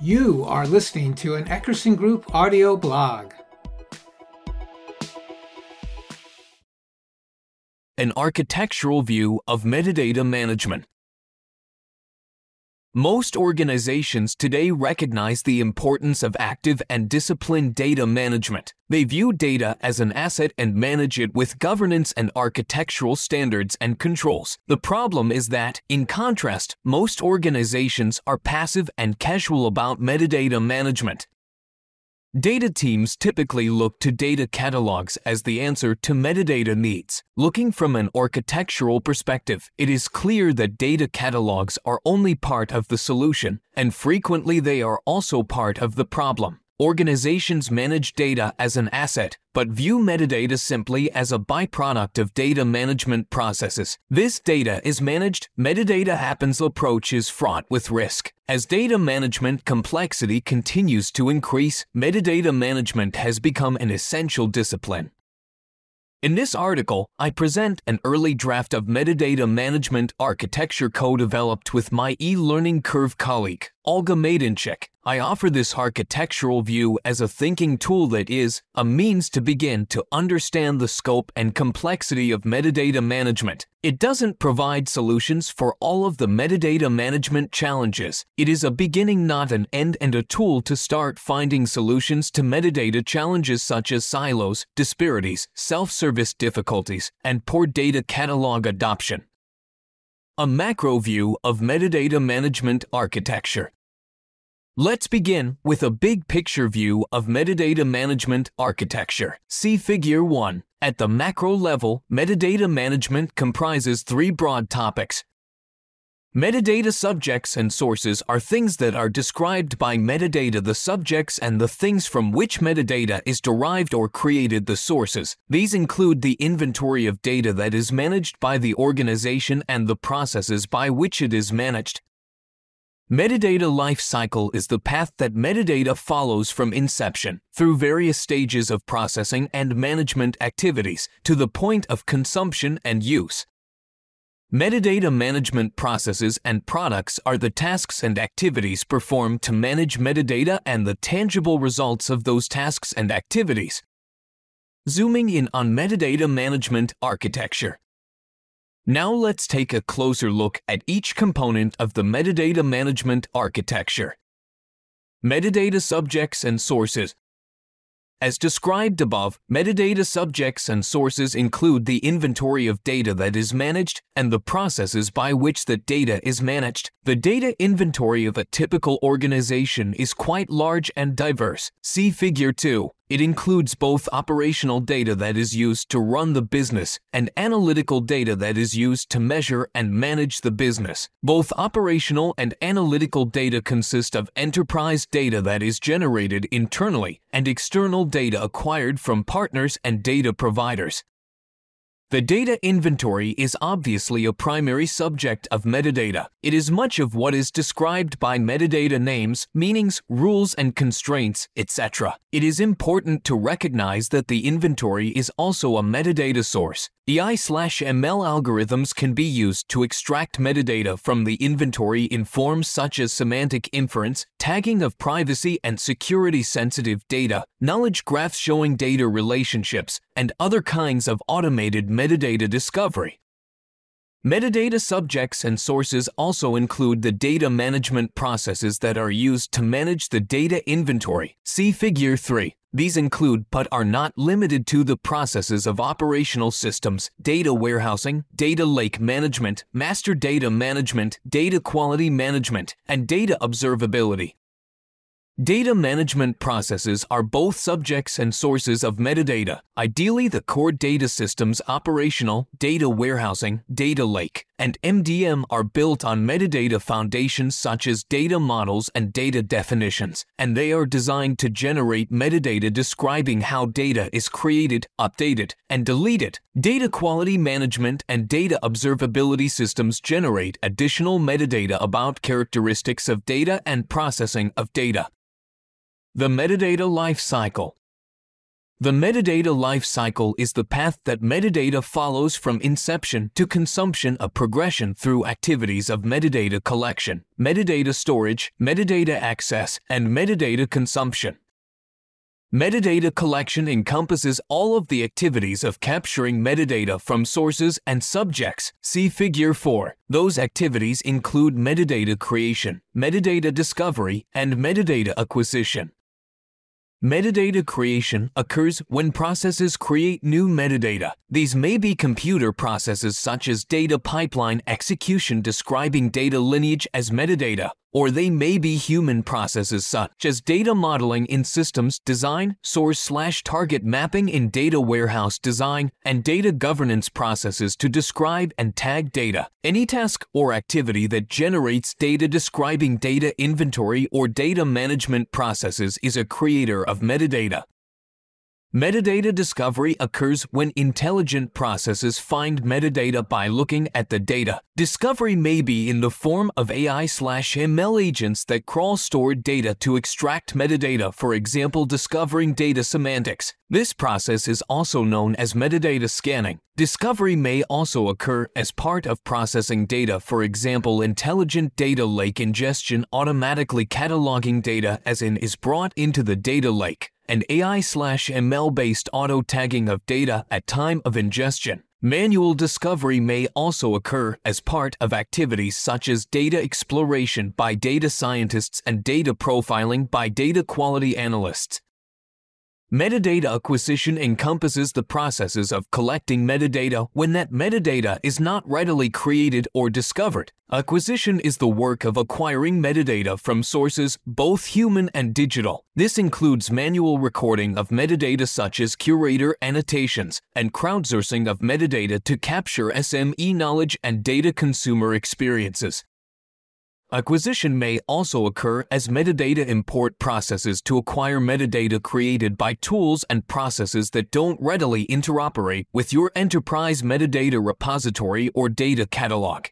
You are listening to an Eckerson Group audio blog. An architectural view of metadata management. Most organizations today recognize the importance of active and disciplined data management. They view data as an asset and manage it with governance and architectural standards and controls. The problem is that, in contrast, most organizations are passive and casual about metadata management. Data teams typically look to data catalogs as the answer to metadata needs. Looking from an architectural perspective, it is clear that data catalogs are only part of the solution, and frequently they are also part of the problem. Organizations manage data as an asset, but view metadata simply as a byproduct of data management processes. This data is managed, metadata happens approach is fraught with risk. As data management complexity continues to increase, metadata management has become an essential discipline. In this article, I present an early draft of metadata management architecture co-developed with my e-learning curve colleague, Olga Maydanchik. I offer this architectural view as a thinking tool that is a means to begin to understand the scope and complexity of metadata management. It doesn't provide solutions for all of the metadata management challenges. It is a beginning, not an end, and a tool to start finding solutions to metadata challenges such as silos, disparities, self-service difficulties, and poor data catalog adoption. A macro view of metadata management architecture. Let's begin with a big picture view of metadata management architecture. See Figure 1. At the macro level, metadata management comprises three broad topics. Metadata subjects and sources are things that are described by metadata the subjects and the things from which metadata is derived or created the sources. These include the inventory of data that is managed by the organization and the processes by which it is managed. Metadata lifecycle is the path that metadata follows from inception through various stages of processing and management activities to the point of consumption and use. Metadata management processes and products are the tasks and activities performed to manage metadata and the tangible results of those tasks and activities. Zooming in on metadata management architecture. Now let's take a closer look at each component of the metadata management architecture. Metadata subjects and sources. As described above, metadata subjects and sources include the inventory of data that is managed and the processes by which the data is managed. The data inventory of a typical organization is quite large and diverse. See Figure 2. It includes both operational data that is used to run the business and analytical data that is used to measure and manage the business. Both operational and analytical data consist of enterprise data that is generated internally and external data acquired from partners and data providers. The data inventory is obviously a primary subject of metadata. It is much of what is described by metadata names, meanings, rules, and constraints, etc. It is important to recognize that the inventory is also a metadata source. AI/ML algorithms can be used to extract metadata from the inventory in forms such as semantic inference, tagging of privacy and security-sensitive data, knowledge graphs showing data relationships, and other kinds of automated metadata discovery. Metadata subjects and sources also include the data management processes that are used to manage the data inventory. See Figure 3. These include but are not limited to the processes of operational systems, data warehousing, data lake management, master data management, data quality management, and data observability. Data management processes are both subjects and sources of metadata. Ideally, the core data systems operational, data warehousing, data lake, and MDM are built on metadata foundations such as data models and data definitions, and they are designed to generate metadata describing how data is created, updated, and deleted. Data quality management and data observability systems generate additional metadata about characteristics of data and processing of data. The metadata life cycle. The metadata life cycle is the path that metadata follows from inception to consumption, a progression through activities of metadata collection, metadata storage, metadata access, and metadata consumption. Metadata collection encompasses all of the activities of capturing metadata from sources and subjects. See Figure 4. Those activities include metadata creation, metadata discovery, and metadata acquisition. Metadata creation occurs when processes create new metadata. These may be computer processes such as data pipeline execution describing data lineage as metadata, or they may be human processes such as data modeling in systems design, source slash target mapping in data warehouse design, and data governance processes to describe and tag data. Any task or activity that generates data describing data inventory or data management processes is a creator of metadata. Metadata discovery occurs when intelligent processes find metadata by looking at the data. Discovery may be in the form of AI slash ML agents that crawl stored data to extract metadata, for example, discovering data semantics. This process is also known as metadata scanning. Discovery may also occur as part of processing data, for example, intelligent data lake ingestion automatically cataloging data as in is brought into the data lake and AI slash ML based auto tagging of data at time of ingestion. Manual discovery may also occur as part of activities such as data exploration by data scientists and data profiling by data quality analysts. Metadata acquisition encompasses the processes of collecting metadata when that metadata is not readily created or discovered. Acquisition is the work of acquiring metadata from sources, both human and digital. This includes manual recording of metadata such as curator annotations and crowdsourcing of metadata to capture SME knowledge and data consumer experiences. Acquisition may also occur as metadata import processes to acquire metadata created by tools and processes that don't readily interoperate with your enterprise metadata repository or data catalog.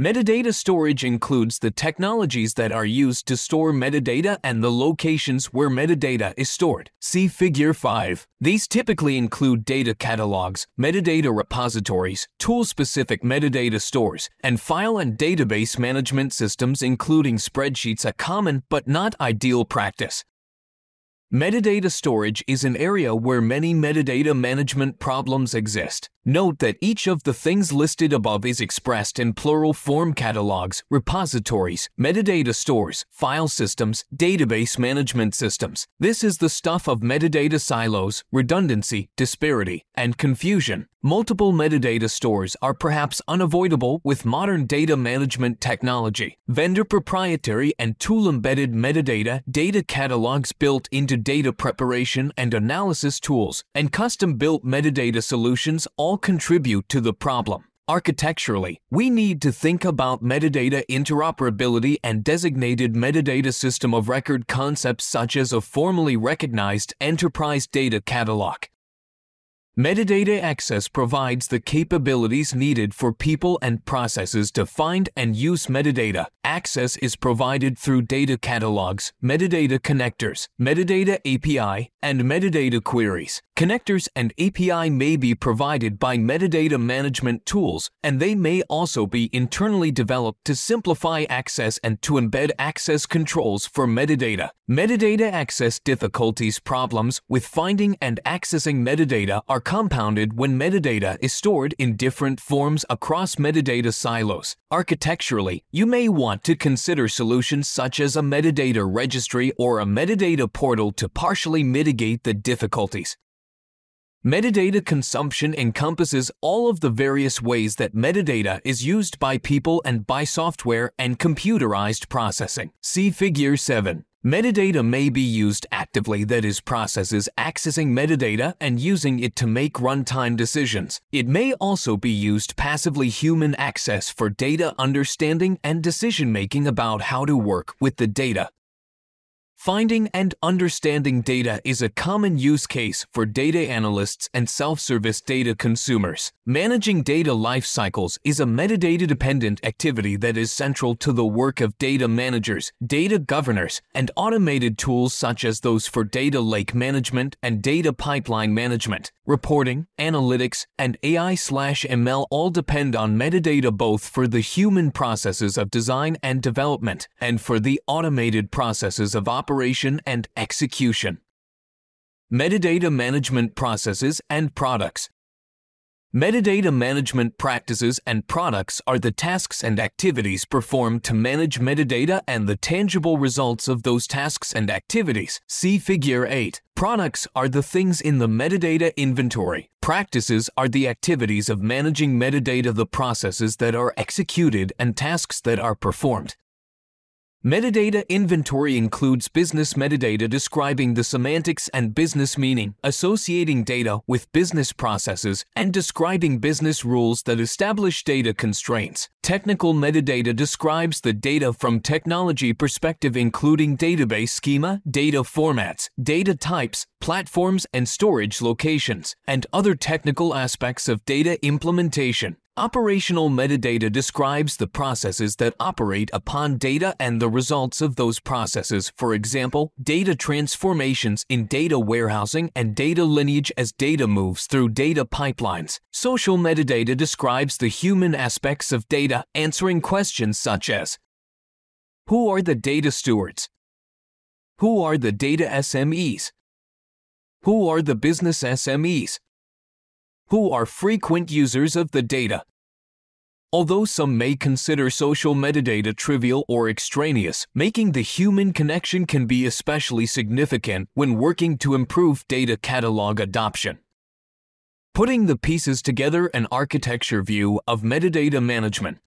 Metadata storage includes the technologies that are used to store metadata and the locations where metadata is stored. See Figure 5. These typically include data catalogs, metadata repositories, tool-specific metadata stores, and file and database management systems including spreadsheets a common but not ideal practice. Metadata storage is an area where many metadata management problems exist. Note that each of the things listed above is expressed in plural form catalogs, repositories, metadata stores, file systems, database management systems. This is the stuff of metadata silos, redundancy, disparity, and confusion. Multiple metadata stores are perhaps unavoidable with modern data management technology. Vendor proprietary and tool embedded metadata data catalogs built into data preparation and analysis tools, and custom built metadata solutions all contribute to the problem. Architecturally, we need to think about metadata interoperability and designated metadata system of record concepts such as a formally recognized enterprise data catalog. Metadata access provides the capabilities needed for people and processes to find and use metadata. Access is provided through data catalogs, metadata connectors, metadata API, and metadata queries. Connectors and API may be provided by metadata management tools, and they may also be internally developed to simplify access and to embed access controls for metadata. Metadata access difficulties problems with finding and accessing metadata are compounded when metadata is stored in different forms across metadata silos. Architecturally, you may want to consider solutions such as a metadata registry or a metadata portal to partially mitigate the difficulties. Metadata consumption encompasses all of the various ways that metadata is used by people and by software and computerized processing. See Figure 7. Metadata may be used actively, that is, processes accessing metadata and using it to make runtime decisions. It may also be used passively human access for data understanding and decision making about how to work with the data. Finding and understanding data is a common use case for data analysts and self-service data consumers. Managing data life cycles is a metadata-dependent activity that is central to the work of data managers, data governors, and automated tools such as those for data lake management and data pipeline management. Reporting, analytics, and AI/ML all depend on metadata both for the human processes of design and development and for the automated processes of operation operation and execution. Metadata management processes and products. Metadata management practices and products are the tasks and activities performed to manage metadata and the tangible results of those tasks and activities. See Figure 8. Products are the things in the metadata inventory. Practices are the activities of managing metadata, the processes that are executed and tasks that are performed. Metadata inventory includes business metadata describing the semantics and business meaning, associating data with business processes, and describing business rules that establish data constraints. Technical metadata describes the data from technology perspective including database schema, data formats, data types, platforms and storage locations, and other technical aspects of data implementation. Operational metadata describes the processes that operate upon data and the results of those processes, for example, data transformations in data warehousing and data lineage as data moves through data pipelines. Social metadata describes the human aspects of data, answering questions such as Who are the data stewards? Who are the data SMEs? Who are the business SMEs? Who are frequent users of the data. Although some may consider social metadata trivial or extraneous, making the human connection can be especially significant when working to improve data catalog adoption. Putting the pieces together an architecture view of metadata management.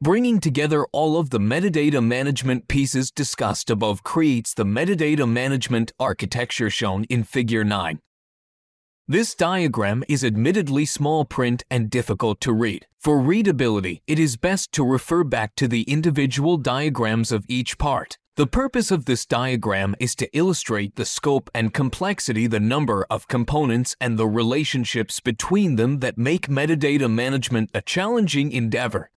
Bringing together all of the metadata management pieces discussed above creates the metadata management architecture shown in Figure 9. This diagram is admittedly small print and difficult to read. For readability, it is best to refer back to the individual diagrams of each part. The purpose of this diagram is to illustrate the scope and complexity, the number of components, and the relationships between them that make metadata management a challenging endeavor.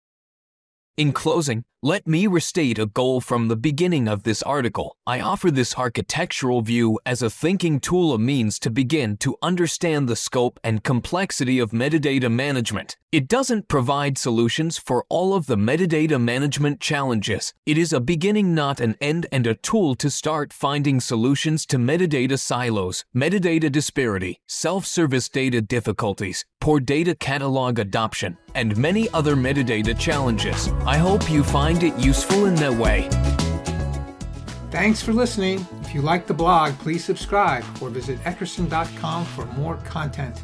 In closing, let me restate a goal from the beginning of this article. I offer this architectural view as a thinking tool a means to begin to understand the scope and complexity of metadata management. It doesn't provide solutions for all of the metadata management challenges. It is a beginning, not an end, and a tool to start finding solutions to metadata silos, metadata disparity, self-service data difficulties, poor data catalog adoption, and many other metadata challenges. I hope you find find it useful in that way. Thanks for listening. If you like the blog, please subscribe or visit eckerson.com for more content.